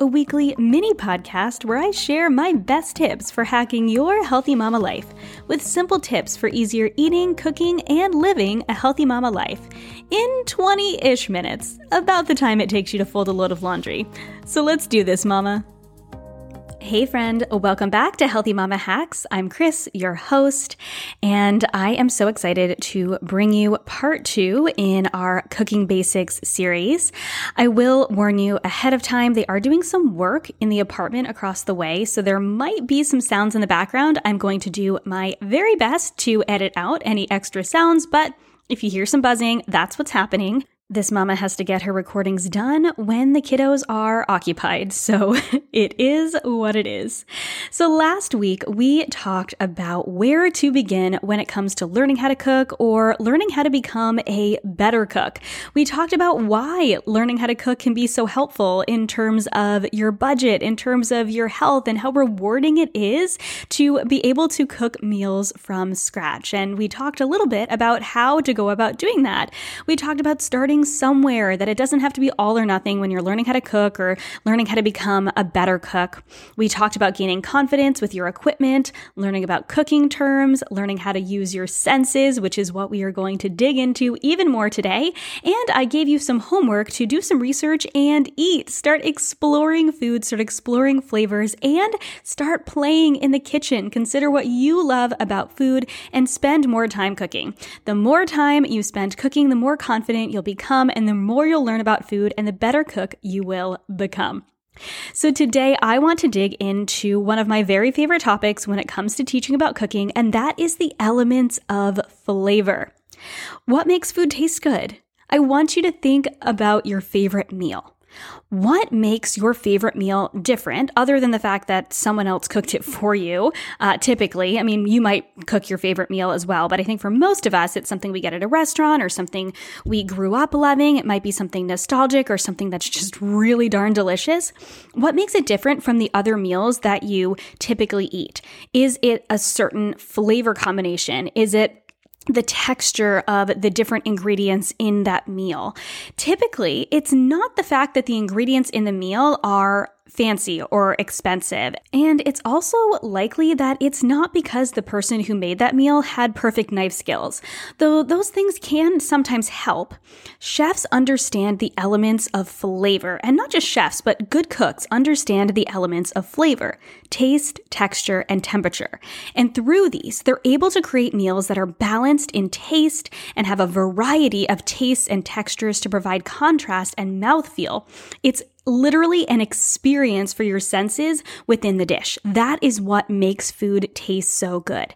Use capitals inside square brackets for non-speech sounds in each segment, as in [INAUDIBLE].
a weekly mini podcast where I share my best tips for hacking your healthy mama life with simple tips for easier eating, cooking, and living a healthy mama life in 20 ish minutes, about the time it takes you to fold a load of laundry. So let's do this, mama. Hey, friend, welcome back to Healthy Mama Hacks. I'm Kris, your host, and I am so excited to bring you part two in our Cooking Basics series. I will warn you ahead of time, they are doing some work in the apartment across the way, so there might be some sounds in the background. I'm going to do my very best to edit out any extra sounds, but if you hear some buzzing, that's what's happening. This mama has to get her recordings done when the kiddos are occupied, so [LAUGHS] it is what it is. So, last week we talked about where to begin when it comes to learning how to cook or learning how to become a better cook. We talked about why learning how to cook can be so helpful in terms of your budget, in terms of your health, and how rewarding it is to be able to cook meals from scratch. And we talked a little bit about how to go about doing that. We talked about starting starting somewhere, that it doesn't have to be all or nothing when you're learning how to cook or learning how to become a better cook. We talked about gaining confidence with your equipment, learning about cooking terms, learning how to use your senses, which is what we are going to dig into even more today. And I gave you some homework to do some research and eat. Start exploring food, start exploring flavors, and start playing in the kitchen. Consider what you love about food and spend more time cooking. The more time you spend cooking, the more confident you'll become and the more you'll learn about food and the better cook you will become. So, today I want to dig into one of my very favorite topics when it comes to teaching about cooking, and that is the elements of flavor. What makes food taste good? I want you to think about your favorite meal. What makes your favorite meal different, other than the fact that someone else cooked it for you? Uh, typically, I mean, you might cook your favorite meal as well, but I think for most of us, it's something we get at a restaurant or something we grew up loving. It might be something nostalgic or something that's just really darn delicious. What makes it different from the other meals that you typically eat? Is it a certain flavor combination? Is it the texture of the different ingredients in that meal. Typically, it's not the fact that the ingredients in the meal are fancy or expensive. And it's also likely that it's not because the person who made that meal had perfect knife skills, though those things can sometimes help. Chefs understand the elements of flavor, and not just chefs, but good cooks understand the elements of flavor taste, texture, and temperature. And through these, they're able to create meals that are balanced in taste and have a variety of tastes and textures to provide contrast and mouthfeel. It's literally an experience for your senses within the dish. That is what makes food taste so good.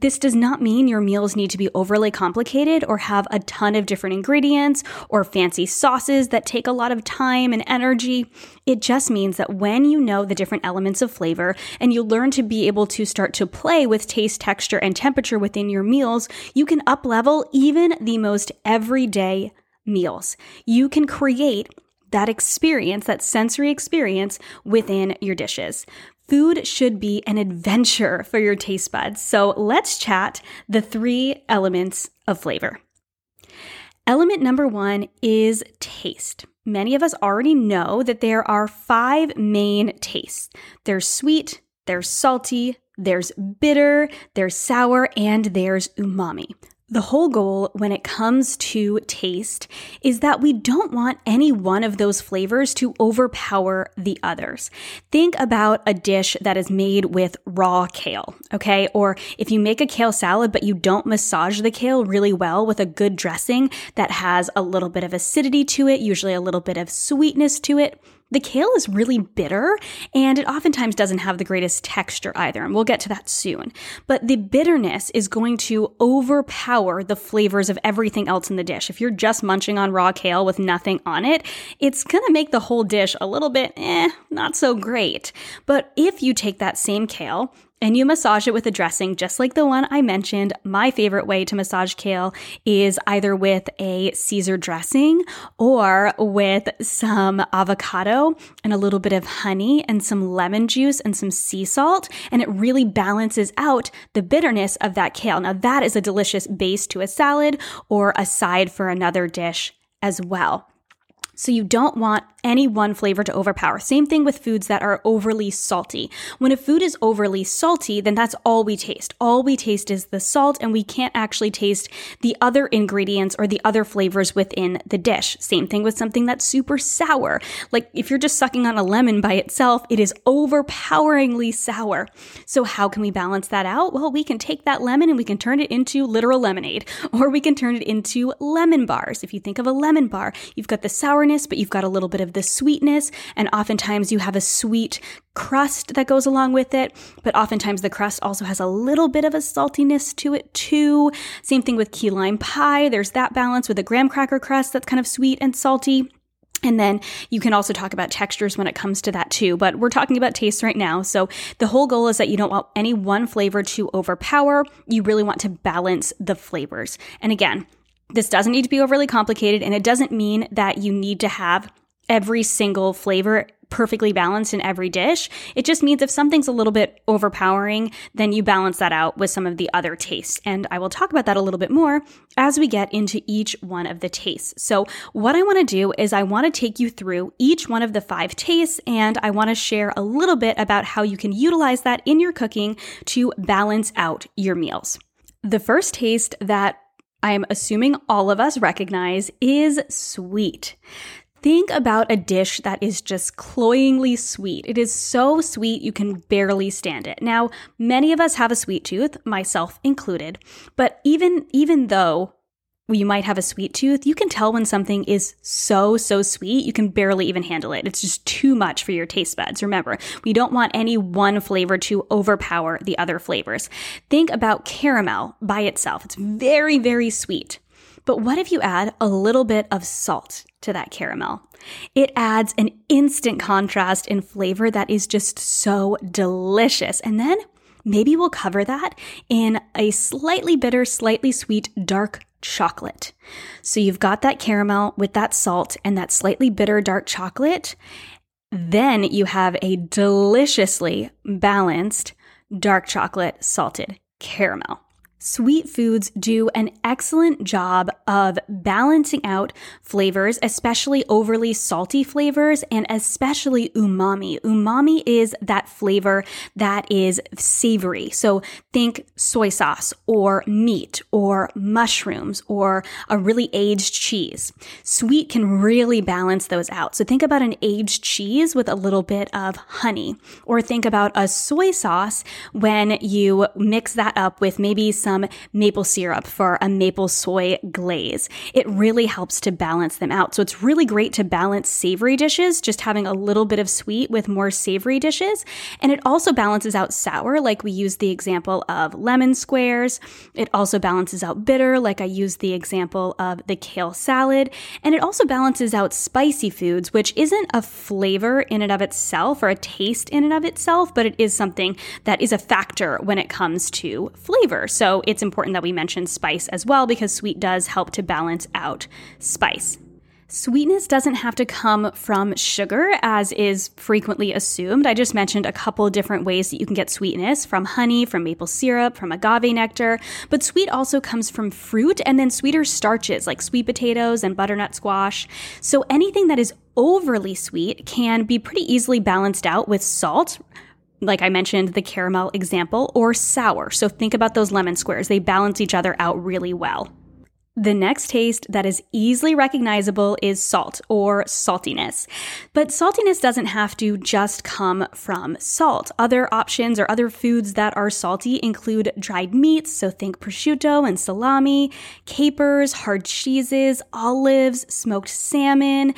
This does not mean your meals need to be overly complicated or have a ton of different ingredients or fancy sauces that take a lot of time and energy. It just means that when you know the different elements of flavor and you learn to be able to start to play with taste, texture, and temperature within your meals, you can up level even the most everyday meals. You can create that experience, that sensory experience within your dishes. Food should be an adventure for your taste buds. So let's chat the three elements of flavor. Element number one is taste. many of us already know that there are five main tastes there's sweet, there's salty, there's bitter, there's sour, and there's umami. The whole goal when it comes to taste is that we don't want any one of those flavors to overpower the others. Think about a dish that is made with raw kale, okay? Or if you make a kale salad, but you don't massage the kale really well with a good dressing that has a little bit of acidity to it, usually a little bit of sweetness to it, the kale is really bitter and it oftentimes doesn't have the greatest texture either, and we'll get to that soon. But the bitterness is going to overpower the flavors of everything else in the dish. If you're just munching on raw kale with nothing on it, it's gonna make the whole dish a little bit eh, not so great. But if you take that same kale and you massage it with a dressing just like the one I mentioned. My favorite way to massage kale is either with a Caesar dressing or with some avocado and a little bit of honey and some lemon juice and some sea salt. And it really balances out the bitterness of that kale. Now, that is a delicious base to a salad or a side for another dish as well. So you don't want any one flavor to overpower. Same thing with foods that are overly salty. When a food is overly salty, then that's all we taste. All we taste is the salt and we can't actually taste the other ingredients or the other flavors within the dish. Same thing with something that's super sour. Like if you're just sucking on a lemon by itself, it is overpoweringly sour. So how can we balance that out? Well, we can take that lemon and we can turn it into literal lemonade [LAUGHS] or we can turn it into lemon bars. If you think of a lemon bar, you've got the sourness sourness, but you've got a little bit of the sweetness. And oftentimes you have a sweet crust that goes along with it. But oftentimes the crust also has a little bit of a saltiness to it too. Same thing with key lime pie. There's that balance with a graham cracker crust that's kind of sweet and salty. And then you can also talk about textures when it comes to that too, but we're talking about taste right now. So the whole goal is that you don't want any one flavor to overpower. You really want to balance the flavors. And again, this doesn't need to be overly complicated, and it doesn't mean that you need to have every single flavor perfectly balanced in every dish. It just means if something's a little bit overpowering, then you balance that out with some of the other tastes. And I will talk about that a little bit more as we get into each one of the tastes. So, what I want to do is I want to take you through each one of the five tastes and I want to share a little bit about how you can utilize that in your cooking to balance out your meals. The first taste that I am assuming all of us recognize is sweet. Think about a dish that is just cloyingly sweet. It is so sweet you can barely stand it. Now, many of us have a sweet tooth, myself included, but even even though you might have a sweet tooth, you can tell when something is so, so sweet, you can barely even handle it. It's just too much for your taste buds. Remember, we don't want any one flavor to overpower the other flavors. Think about caramel by itself. It's very, very sweet. But what if you add a little bit of salt to that caramel? It adds an instant contrast in flavor that is just so delicious. And then maybe we'll cover that in a slightly bitter, slightly sweet, dark chocolate. So you've got that caramel with that salt and that slightly bitter dark chocolate. Then you have a deliciously balanced dark chocolate salted caramel. Sweet foods do an excellent job of balancing out flavors, especially overly salty flavors and especially umami. Umami is that flavor that is savory. So think soy sauce or meat or mushrooms or a really aged cheese. Sweet can really balance those out. So think about an aged cheese with a little bit of honey or think about a soy sauce when you mix that up with maybe some some maple syrup for a maple soy glaze. It really helps to balance them out. So it's really great to balance savory dishes, just having a little bit of sweet with more savory dishes. And it also balances out sour, like we used the example of lemon squares. It also balances out bitter, like I used the example of the kale salad. And it also balances out spicy foods, which isn't a flavor in and of itself or a taste in and of itself, but it is something that is a factor when it comes to flavor. So it's important that we mention spice as well because sweet does help to balance out spice. Sweetness doesn't have to come from sugar, as is frequently assumed. I just mentioned a couple different ways that you can get sweetness from honey, from maple syrup, from agave nectar, but sweet also comes from fruit and then sweeter starches like sweet potatoes and butternut squash. So anything that is overly sweet can be pretty easily balanced out with salt like I mentioned, the caramel example, or sour. So think about those lemon squares. They balance each other out really well. The next taste that is easily recognizable is salt or saltiness. But saltiness doesn't have to just come from salt. Other options or other foods that are salty include dried meats, so think prosciutto and salami, capers, hard cheeses, olives, smoked salmon.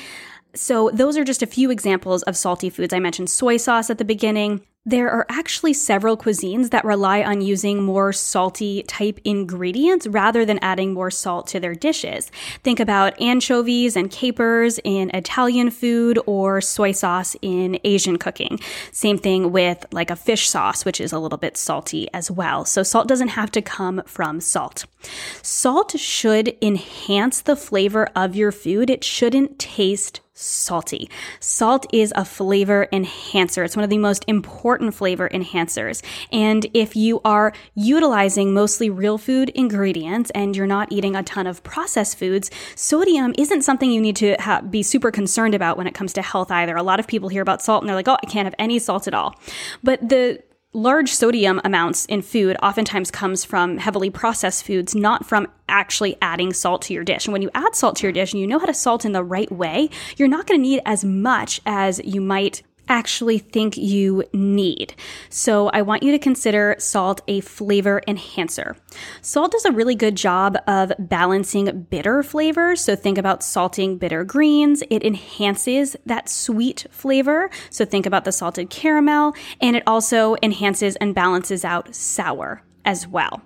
So, those are just a few examples of salty foods. I mentioned soy sauce at the beginning. There are actually several cuisines that rely on using more salty type ingredients rather than adding more salt to their dishes. Think about anchovies and capers in Italian food or soy sauce in Asian cooking. Same thing with like a fish sauce, which is a little bit salty as well. So salt doesn't have to come from salt. Salt should enhance the flavor of your food. It shouldn't taste salty. Salt is a flavor enhancer. It's one of the most important flavor enhancers. And if you are utilizing mostly real food ingredients and you're not eating a ton of processed foods, sodium isn't something you need to ha- be super concerned about when it comes to health either. A lot of people hear about salt and they're like, oh, I can't have any salt at all. But the large sodium amounts in food oftentimes comes from heavily processed foods, not from actually adding salt to your dish. And when you add salt to your dish and you know how to salt in the right way, you're not going to need as much as you might actually think you need. So I want you to consider salt a flavor enhancer. Salt does a really good job of balancing bitter flavors. So think about salting bitter greens. It enhances that sweet flavor. So think about the salted caramel and it also enhances and balances out sour as well.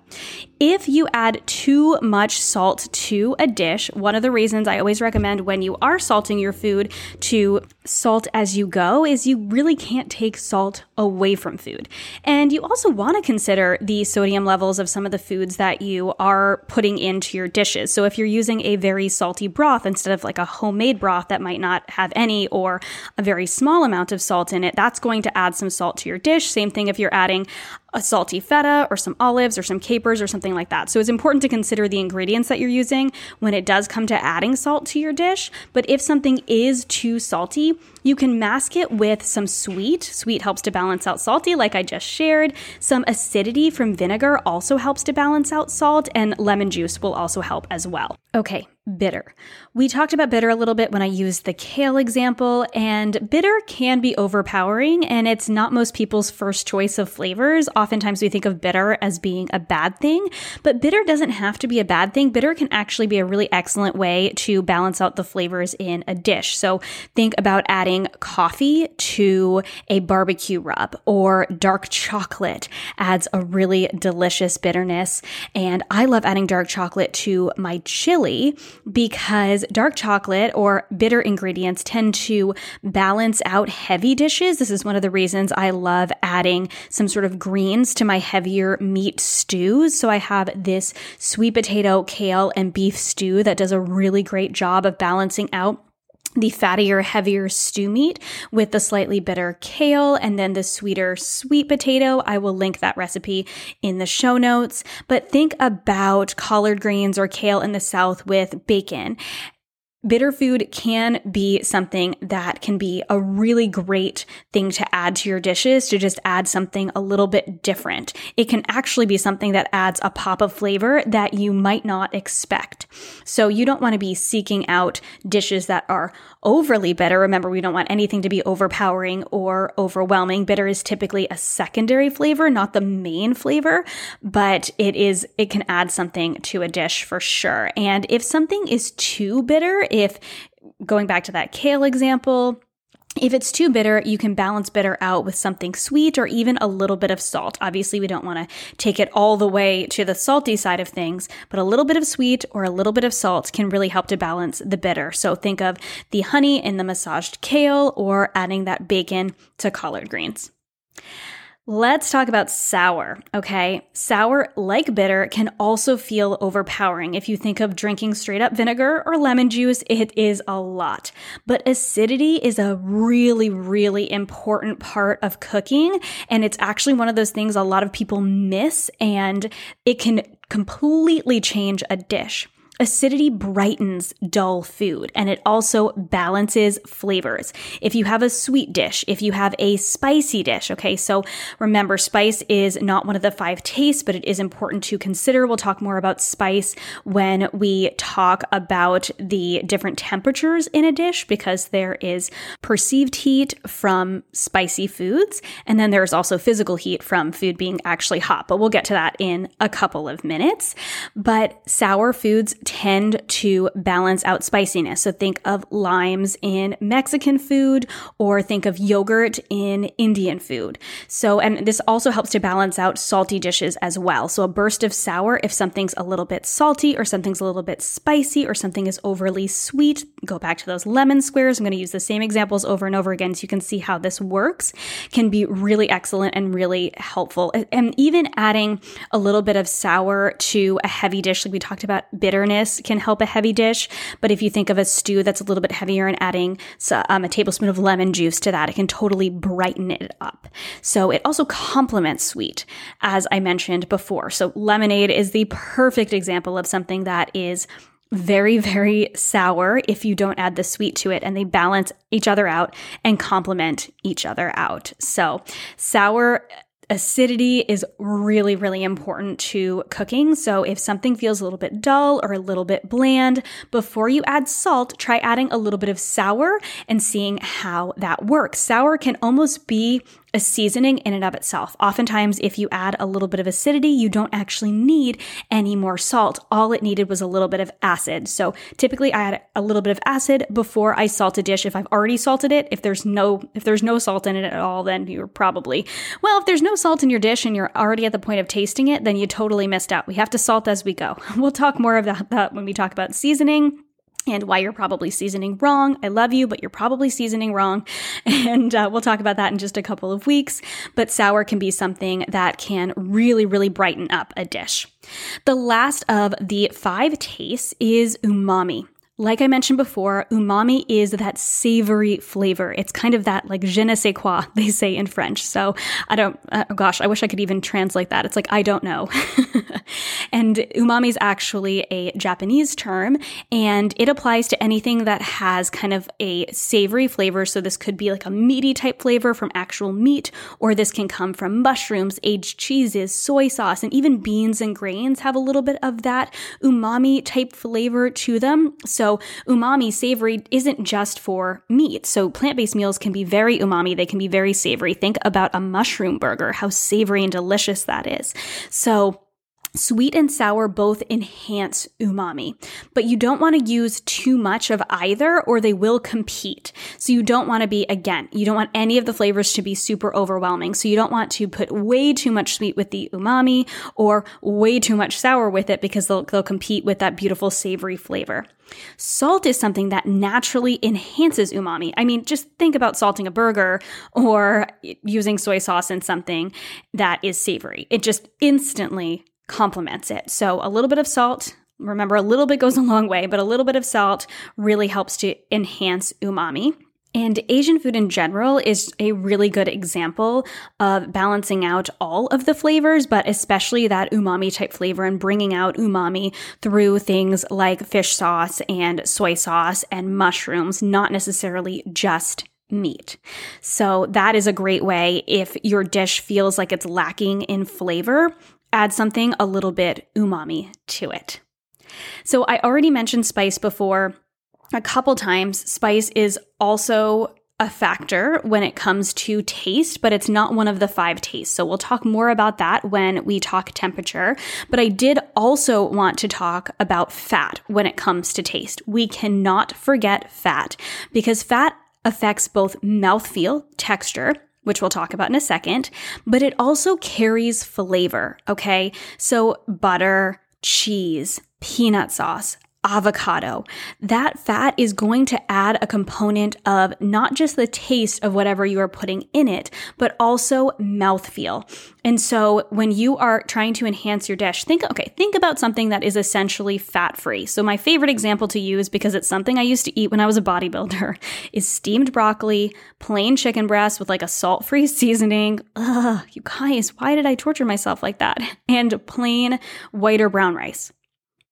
If you add too much salt to a dish, one of the reasons I always recommend when you are salting your food to salt as you go is you really can't take salt away from food. And you also want to consider the sodium levels of some of the foods that you are putting into your dishes. So if you're using a very salty broth instead of like a homemade broth that might not have any or a very small amount of salt in it, that's going to add some salt to your dish. Same thing if you're adding a salty feta or some olives or some capers or something like that. So it's important to consider the ingredients that you're using when it does come to adding salt to your dish. But if something is too salty, you can mask it with some sweet. Sweet helps to balance out salty, like I just shared. Some acidity from vinegar also helps to balance out salt, and lemon juice will also help as well. Okay, bitter. We talked about bitter a little bit when I used the kale example, and bitter can be overpowering, and it's not most people's first choice of flavors. Oftentimes we think of bitter as being a bad thing, but bitter doesn't have to be a bad thing. Bitter can actually be a really excellent way to balance out the flavors in a dish. So think about adding coffee to a barbecue rub or dark chocolate adds a really delicious bitterness. And I love adding dark chocolate to my chili because dark chocolate or bitter ingredients tend to balance out heavy dishes. This is one of the reasons I love adding some sort of greens to my heavier meat stews. So I have this sweet potato, kale, and beef stew that does a really great job of balancing out the fattier, heavier stew meat with the slightly bitter kale and then the sweeter sweet potato. I will link that recipe in the show notes. But think about collard greens or kale in the South with bacon bitter food can be something that can be a really great thing to add to your dishes to just add something a little bit different. It can actually be something that adds a pop of flavor that you might not expect. So you don't want to be seeking out dishes that are overly bitter. Remember, we don't want anything to be overpowering or overwhelming. Bitter is typically a secondary flavor, not the main flavor, but it is, it can add something to a dish for sure. And if something is too bitter, if going back to that kale example, if it's too bitter, you can balance bitter out with something sweet or even a little bit of salt. Obviously, we don't want to take it all the way to the salty side of things, but a little bit of sweet or a little bit of salt can really help to balance the bitter. So think of the honey in the massaged kale or adding that bacon to collard greens. Let's talk about sour, okay? Sour, like bitter, can also feel overpowering. If you think of drinking straight up vinegar or lemon juice, it is a lot. But acidity is a really, really important part of cooking. And it's actually one of those things a lot of people miss, and it can completely change a dish. Acidity brightens dull food and it also balances flavors. If you have a sweet dish, if you have a spicy dish, okay, so remember, spice is not one of the five tastes, but it is important to consider. We'll talk more about spice when we talk about the different temperatures in a dish because there is perceived heat from spicy foods and then there's also physical heat from food being actually hot, but we'll get to that in a couple of minutes. But sour foods tend to balance out spiciness. So think of limes in Mexican food or think of yogurt in Indian food. So, and this also helps to balance out salty dishes as well. So a burst of sour, if something's a little bit salty or something's a little bit spicy or something is overly sweet, go back to those lemon squares. I'm going to use the same examples over and over again so you can see how this works can be really excellent and really helpful. And even adding a little bit of sour to a heavy dish, like we talked about bitterness can help a heavy dish. But if you think of a stew that's a little bit heavier and adding um, a tablespoon of lemon juice to that, it can totally brighten it up. So it also complements sweet, as I mentioned before. So lemonade is the perfect example of something that is very, very sour if you don't add the sweet to it, and they balance each other out and complement each other out. So, sour acidity is really, really important to cooking. So if something feels a little bit dull or a little bit bland, before you add salt, try adding a little bit of sour and seeing how that works. Sour can almost be a seasoning in and of itself. Oftentimes, if you add a little bit of acidity, you don't actually need any more salt. All it needed was a little bit of acid. So typically I add a little bit of acid before I salt a dish. If I've already salted it, if there's no, if there's no salt in it at all, then you're probably, well, if there's no salt in your dish and you're already at the point of tasting it, then you totally missed out. We have to salt as we go. [LAUGHS] We'll talk more about that when we talk about seasoning and why you're probably seasoning wrong. I love you, but you're probably seasoning wrong. [LAUGHS] And uh, we'll talk about that in just a couple of weeks. But sour can be something that can really, really brighten up a dish. The last of the five tastes is umami. Like I mentioned before, umami is that savory flavor. It's kind of that like je ne sais quoi [LAUGHS] they say in French. So I don't, uh, gosh, I wish I could even translate that. It's like, I don't know. [LAUGHS] and umami is actually a Japanese term and it applies to anything that has kind of a savory flavor. So this could be like a meaty type flavor from actual meat, or this can come from mushrooms, aged cheeses, soy sauce, and even beans and grains have a little bit of that umami type flavor to them. So so, umami savory isn't just for meat. So, plant based meals can be very umami, they can be very savory. Think about a mushroom burger, how savory and delicious that is. So, Sweet and sour both enhance umami, but you don't want to use too much of either or they will compete. So you don't want to be, again, you don't want any of the flavors to be super overwhelming. So you don't want to put way too much sweet with the umami or way too much sour with it because they'll, they'll compete with that beautiful savory flavor. Salt is something that naturally enhances umami. I mean, just think about salting a burger or using soy sauce in something that is savory. It just instantly complements it. So a little bit of salt, remember a little bit goes a long way, but a little bit of salt really helps to enhance umami. And Asian food in general is a really good example of balancing out all of the flavors, but especially that umami type flavor and bringing out umami through things like fish sauce and soy sauce and mushrooms, not necessarily just meat. So that is a great way if your dish feels like it's lacking in flavor add something a little bit umami to it. So I already mentioned spice before a couple times. Spice is also a factor when it comes to taste, but it's not one of the five tastes. So we'll talk more about that when we talk temperature. But I did also want to talk about fat when it comes to taste. We cannot forget fat because fat affects both mouthfeel, texture, which we'll talk about in a second, but it also carries flavor, okay? So butter, cheese, peanut sauce, avocado. That fat is going to add a component of not just the taste of whatever you are putting in it, but also mouthfeel. And so when you are trying to enhance your dish, think, okay, think about something that is essentially fat free. So my favorite example to use, because it's something I used to eat when I was a bodybuilder, [LAUGHS] is steamed broccoli, plain chicken breast with like a salt free [LAUGHS] seasoning. Ugh, you guys, why did I torture myself like that? [LAUGHS] And plain white or brown rice.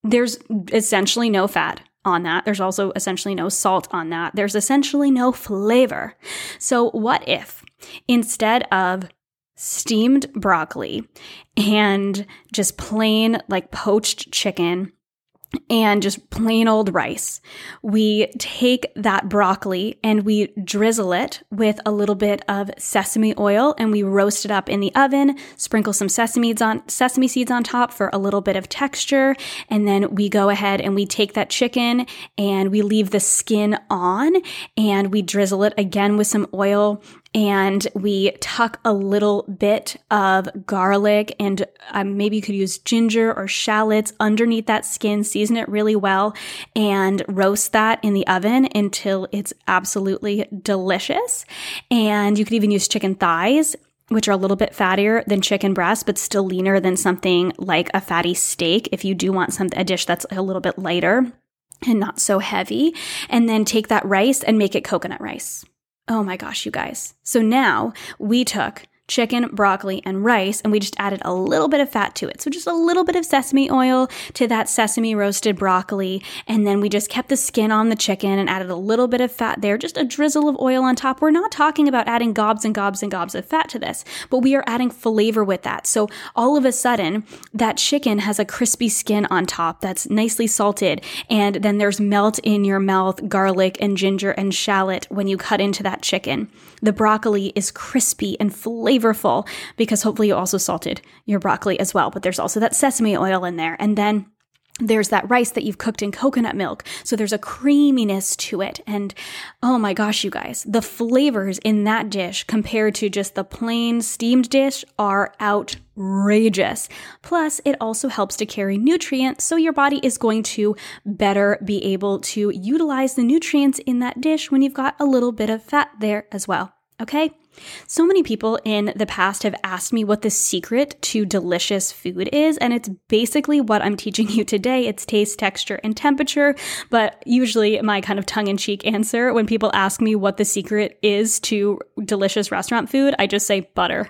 There's essentially no fat on that. There's also essentially no salt on that. There's essentially no flavor. So, what if instead of steamed broccoli and just plain like poached chicken and just plain old rice. We take that broccoli and we drizzle it with a little bit of sesame oil and we roast it up in the oven, sprinkle some sesame seeds on sesame seeds on top for a little bit of texture, and then we go ahead and we take that chicken and we leave the skin on and we drizzle it again with some oil and we tuck a little bit of garlic and um, maybe you could use ginger or shallots underneath that skin, season it really well, and roast that in the oven until it's absolutely delicious. And you could even use chicken thighs which are a little bit fattier than chicken breast, but still leaner than something like a fatty steak if you do want some a dish that's a little bit lighter and not so heavy. And then take that rice and make it coconut rice. Oh my gosh, you guys. So now we took chicken, broccoli, and rice, and we just added a little bit of fat to it. So just a little bit of sesame oil to that sesame roasted broccoli, and then we just kept the skin on the chicken and added a little bit of fat there, just a drizzle of oil on top. We're not talking about adding gobs and gobs and gobs of fat to this, but we are adding flavor with that. So all of a sudden, that chicken has a crispy skin on top that's nicely salted, and then there's melt in your mouth garlic and ginger and shallot when you cut into that chicken. The broccoli is crispy and flavorful flavorful because hopefully you also salted your broccoli as well. But there's also that sesame oil in there. And then there's that rice that you've cooked in coconut milk. So there's a creaminess to it. And oh my gosh, you guys, the flavors in that dish compared to just the plain steamed dish are outrageous. Plus, it also helps to carry nutrients. So your body is going to better be able to utilize the nutrients in that dish when you've got a little bit of fat there as well. Okay? So many people in the past have asked me what the secret to delicious food is, and it's basically what I'm teaching you today. It's taste, texture, and temperature. But usually, my kind of tongue in cheek answer when people ask me what the secret is to delicious restaurant food, I just say butter.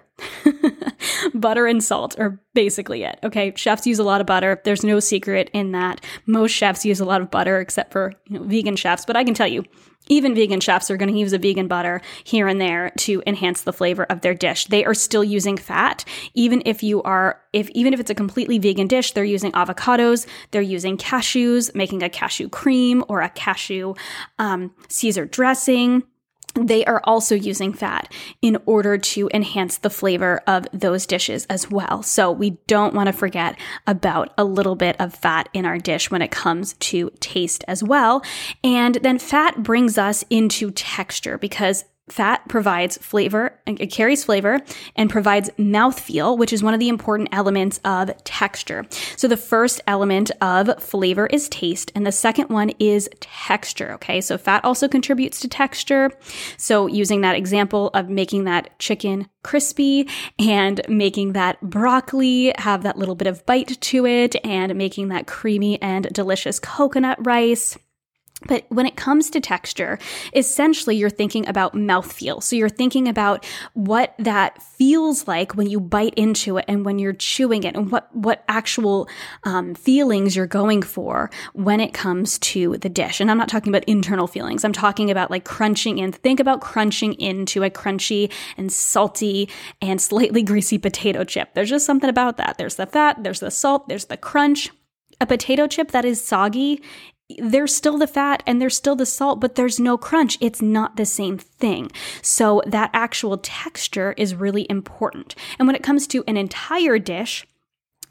[LAUGHS] butter and salt are basically it. Okay, chefs use a lot of butter. There's no secret in that. Most chefs use a lot of butter, except for you know, vegan chefs. But I can tell you, even vegan chefs are going to use a vegan butter here and there to enhance the flavor of their dish. They are still using fat, even if you are, if even if it's a completely vegan dish, they're using avocados, they're using cashews, making a cashew cream or a cashew um, Caesar dressing they are also using fat in order to enhance the flavor of those dishes as well. So we don't want to forget about a little bit of fat in our dish when it comes to taste as well. And then fat brings us into texture because Fat provides flavor, and it carries flavor and provides mouthfeel, which is one of the important elements of texture. So the first element of flavor is taste, and the second one is texture. Okay, so fat also contributes to texture. So using that example of making that chicken crispy and making that broccoli have that little bit of bite to it and making that creamy and delicious coconut rice. But when it comes to texture, essentially you're thinking about mouthfeel. So you're thinking about what that feels like when you bite into it and when you're chewing it and what, what actual um, feelings you're going for when it comes to the dish. And I'm not talking about internal feelings. I'm talking about like crunching in. Think about crunching into a crunchy and salty and slightly [LAUGHS] greasy potato chip. There's just something about that. There's the fat, there's the salt, there's the crunch. A potato chip that is soggy there's still the fat and there's still the salt, but there's no crunch. It's not the same thing. So that actual texture is really important. And when it comes to an entire dish,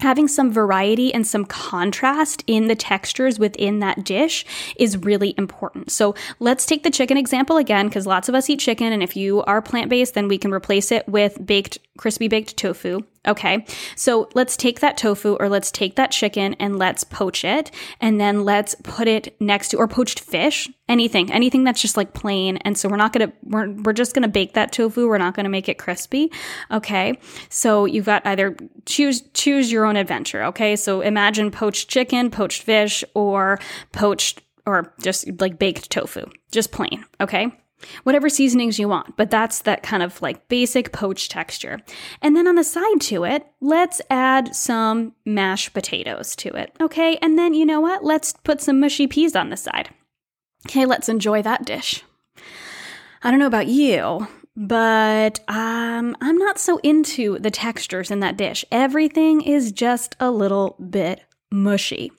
having some variety and some contrast in the textures within that dish is really important. So let's take the chicken example again, because lots of us eat chicken. And if you are plant based, then we can replace it with baked, crispy baked tofu Okay. So let's take that tofu or let's take that chicken and let's poach it. And then let's put it next to, or poached fish, anything, anything that's just like plain. And so we're not going to, we're, we're just going to bake that tofu. We're not going to make it crispy. Okay. So you've got either choose, choose your own adventure. Okay. So imagine poached chicken, poached fish, or poached, or just like baked tofu, just plain. Okay whatever seasonings you want, but that's that kind of like basic poached texture. And then on the side to it, let's add some mashed potatoes to it. Okay, and then you know what? Let's put some mushy peas on the side. Okay, let's enjoy that dish. I don't know about you, but um, I'm not so into the textures in that dish. Everything is just a little bit mushy.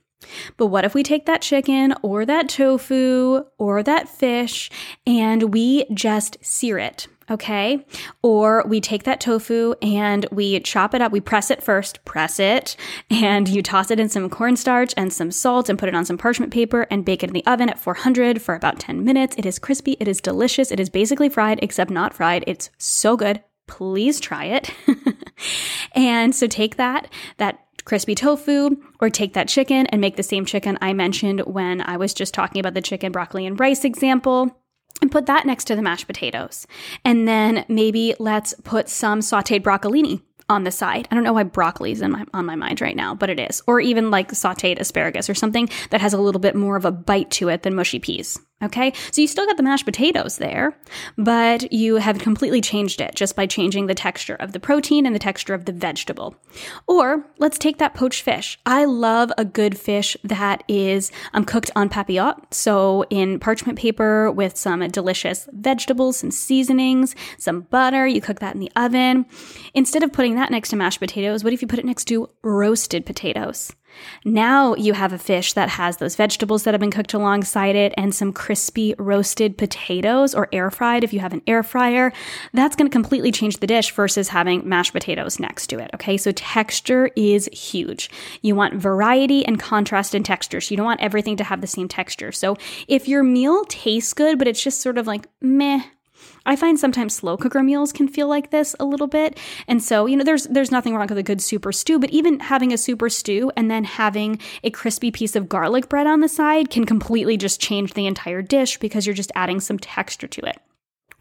But what if we take that chicken or that tofu or that fish and we just sear it? Okay. Or we take that tofu and we chop it up. We press it first, press it, and you toss it in some cornstarch and some salt and put it on some parchment paper and bake it in the oven at 400 for about 10 minutes. It is crispy. It is delicious. It is basically fried, except not fried. It's so good. Please try it. [LAUGHS] and so take that, that crispy tofu or take that chicken and make the same chicken I mentioned when I was just talking about the chicken, broccoli, and rice example. And put that next to the mashed potatoes. And then maybe let's put some sauteed broccolini on the side. I don't know why broccoli is my, on my mind right now, but it is. Or even like sauteed asparagus or something that has a little bit more of a bite to it than mushy peas. Okay, so you still got the mashed potatoes there, but you have completely changed it just by changing the texture of the protein and the texture of the vegetable. Or let's take that poached fish. I love a good fish that is um, cooked en papillote, so in parchment paper with some delicious vegetables, some seasonings, some butter. You cook that in the oven. Instead of putting that next to mashed potatoes, what if you put it next to roasted potatoes? Now you have a fish that has those vegetables that have been cooked alongside it and some crispy roasted potatoes or air fried if you have an air fryer. That's going to completely change the dish versus having mashed potatoes next to it. Okay, so texture is huge. You want variety and contrast in texture. So you don't want everything to have the same texture. So if your meal tastes good, but it's just sort of like meh, I find sometimes slow cooker meals can feel like this a little bit. And so, you know, there's there's nothing wrong with a good super stew, but even having a super stew and then having a crispy piece of garlic bread on the side can completely just change the entire dish because you're just adding some texture to it.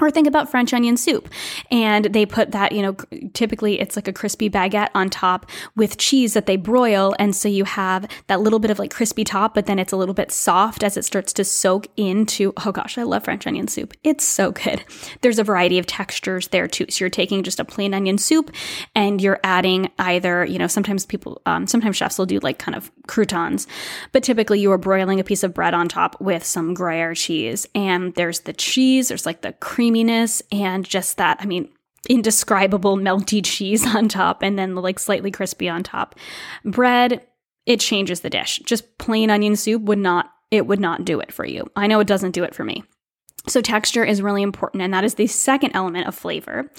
Or think about French onion soup. And they put that, you know, typically it's like a crispy baguette on top with cheese that they broil. And so you have that little bit of like crispy top, but then it's a little bit soft as it starts to soak into, oh gosh, I love French onion soup. It's so good. There's a variety of textures there too. So you're taking just a plain onion soup and you're adding either, you know, sometimes people, um, sometimes chefs will do like kind of croutons, but typically you are broiling a piece of bread on top with some Gruyere cheese. And there's the cheese, there's like the cream creaminess and just that, I mean, indescribable melty cheese [LAUGHS] on top and then like slightly crispy on top. Bread, it changes the dish. Just plain onion soup would not it would not do it for you. I know it doesn't do it for me. So texture is really important and that is the second element of flavor.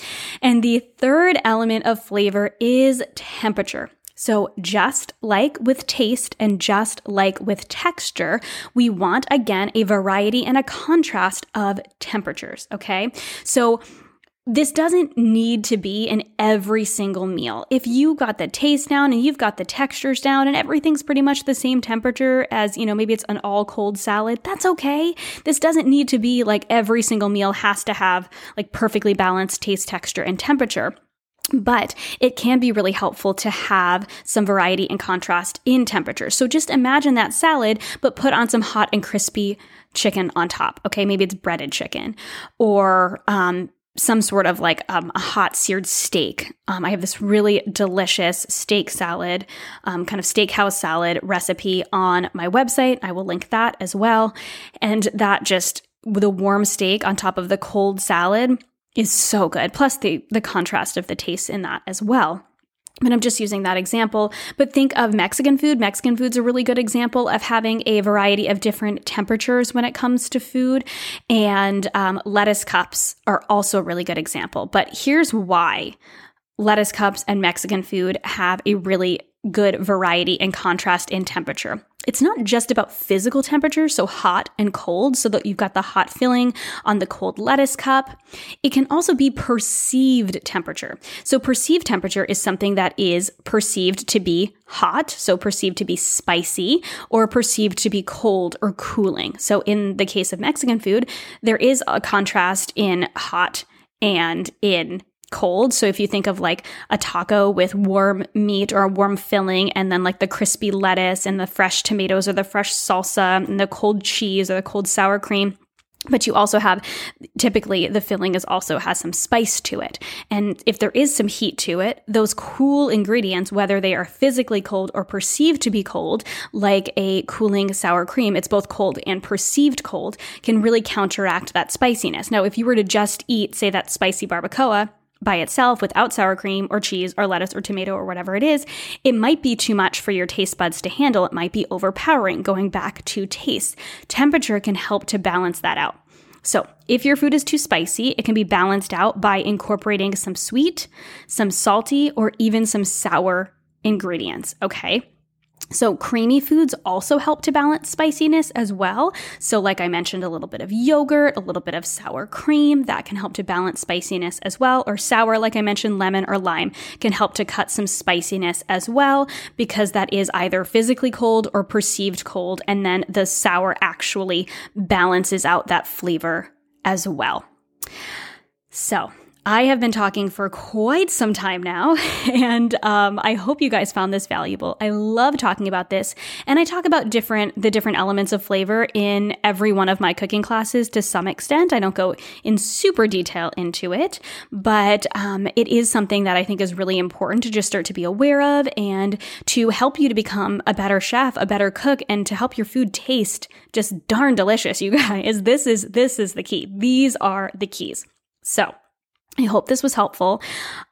And the third element of flavor is temperature. So, just like with taste and just like with texture, we want again a variety and a contrast of temperatures. Okay. So, this doesn't need to be in every single meal. If you got the taste down and you've got the textures down and everything's pretty much the same temperature as, you know, maybe it's an all cold salad, that's okay. This doesn't need to be like every single meal has to have like perfectly balanced taste, texture, and temperature. But it can be really helpful to have some variety and contrast in temperature. So just imagine that salad, but put on some hot and crispy chicken on top. Okay, maybe it's breaded chicken or um, some sort of like um, a hot seared steak. Um, I have this really delicious steak salad, um, kind of steakhouse salad recipe on my website. I will link that as well. And that just with a warm steak on top of the cold salad is so good. Plus the the contrast of the taste in that as well. But I'm just using that example. But think of Mexican food. Mexican food's a really good example of having a variety of different temperatures when it comes to food. And um, lettuce cups are also a really good example. But here's why lettuce cups and Mexican food have a really good variety and contrast in temperature. It's not just about physical temperature, so hot and cold, so that you've got the hot filling on the cold lettuce cup. It can also be perceived temperature. So, perceived temperature is something that is perceived to be hot, so perceived to be spicy, or perceived to be cold or cooling. So, in the case of Mexican food, there is a contrast in hot and in cold. So if you think of like a taco with warm meat or a warm filling, and then like the crispy lettuce and the fresh tomatoes or the fresh salsa and the cold cheese or the cold sour cream. But you also have typically the filling is also has some spice to it. And if there is some heat to it, those cool ingredients, whether they are physically cold or perceived to be cold, like a cooling sour cream, it's both cold and perceived cold, can really counteract that spiciness. Now, if you were to just eat, say, that spicy barbacoa, by itself without sour cream or cheese or lettuce or tomato or whatever it is, it might be too much for your taste buds to handle. It might be overpowering going back to taste. Temperature can help to balance that out. So, if your food is too spicy, it can be balanced out by incorporating some sweet, some salty, or even some sour ingredients, okay? So, creamy foods also help to balance spiciness as well. So, like I mentioned, a little bit of yogurt, a little bit of sour cream, that can help to balance spiciness as well. Or sour, like I mentioned, lemon or lime can help to cut some spiciness as well, because that is either physically cold or perceived cold. And then the sour actually balances out that flavor as well. So, I have been talking for quite some time now, [LAUGHS] and um, I hope you guys found this valuable. I love talking about this, and I talk about different the different elements of flavor in every one of my cooking classes to some extent. I don't go in super detail into it, but um, it is something that I think is really important to just start to be aware of, and to help you to become a better chef, a better cook, and to help your food taste just darn delicious. You guys, [LAUGHS] this is this is the key. These are the keys. So. I hope this was helpful.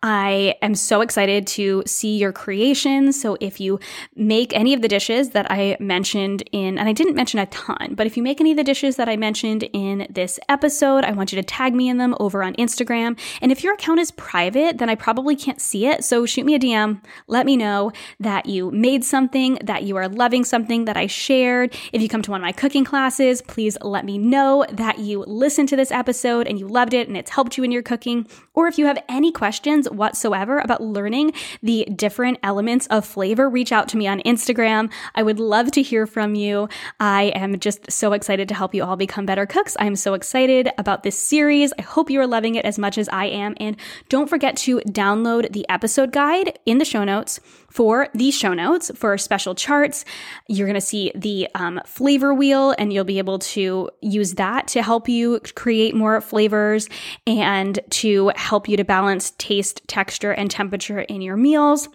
I am so excited to see your creations. So, if you make any of the dishes that I mentioned in, and I didn't mention a ton, but if you make any of the dishes that I mentioned in this episode, I want you to tag me in them over on Instagram. And if your account is private, then I probably can't see it. So, shoot me a DM. Let me know that you made something, that you are loving something that I shared. If you come to one of my cooking classes, please let me know that you listened to this episode and you loved it and it's helped you in your cooking. Or if you have any questions whatsoever about learning the different elements of flavor, reach out to me on Instagram. I would love to hear from you. I am just so excited to help you all become better cooks. I am so excited about this series. I hope you are loving it as much as I am. And don't forget to download the episode guide in the show notes for these show notes for special charts. You're going to see the um, flavor wheel, and you'll be able to use that to help you create more flavors and to help you to balance taste, texture, and temperature in your meals.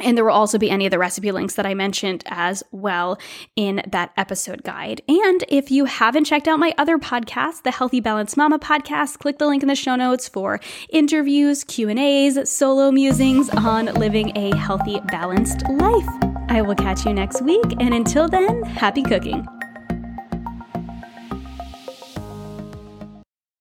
And there will also be any of the recipe links that I mentioned as well in that episode guide. And if you haven't checked out my other podcast, the Healthy Balanced Mama podcast, click the link in the show notes for interviews, Q&As, solo musings on living a healthy, balanced life. I will catch you next week, and until then, happy cooking.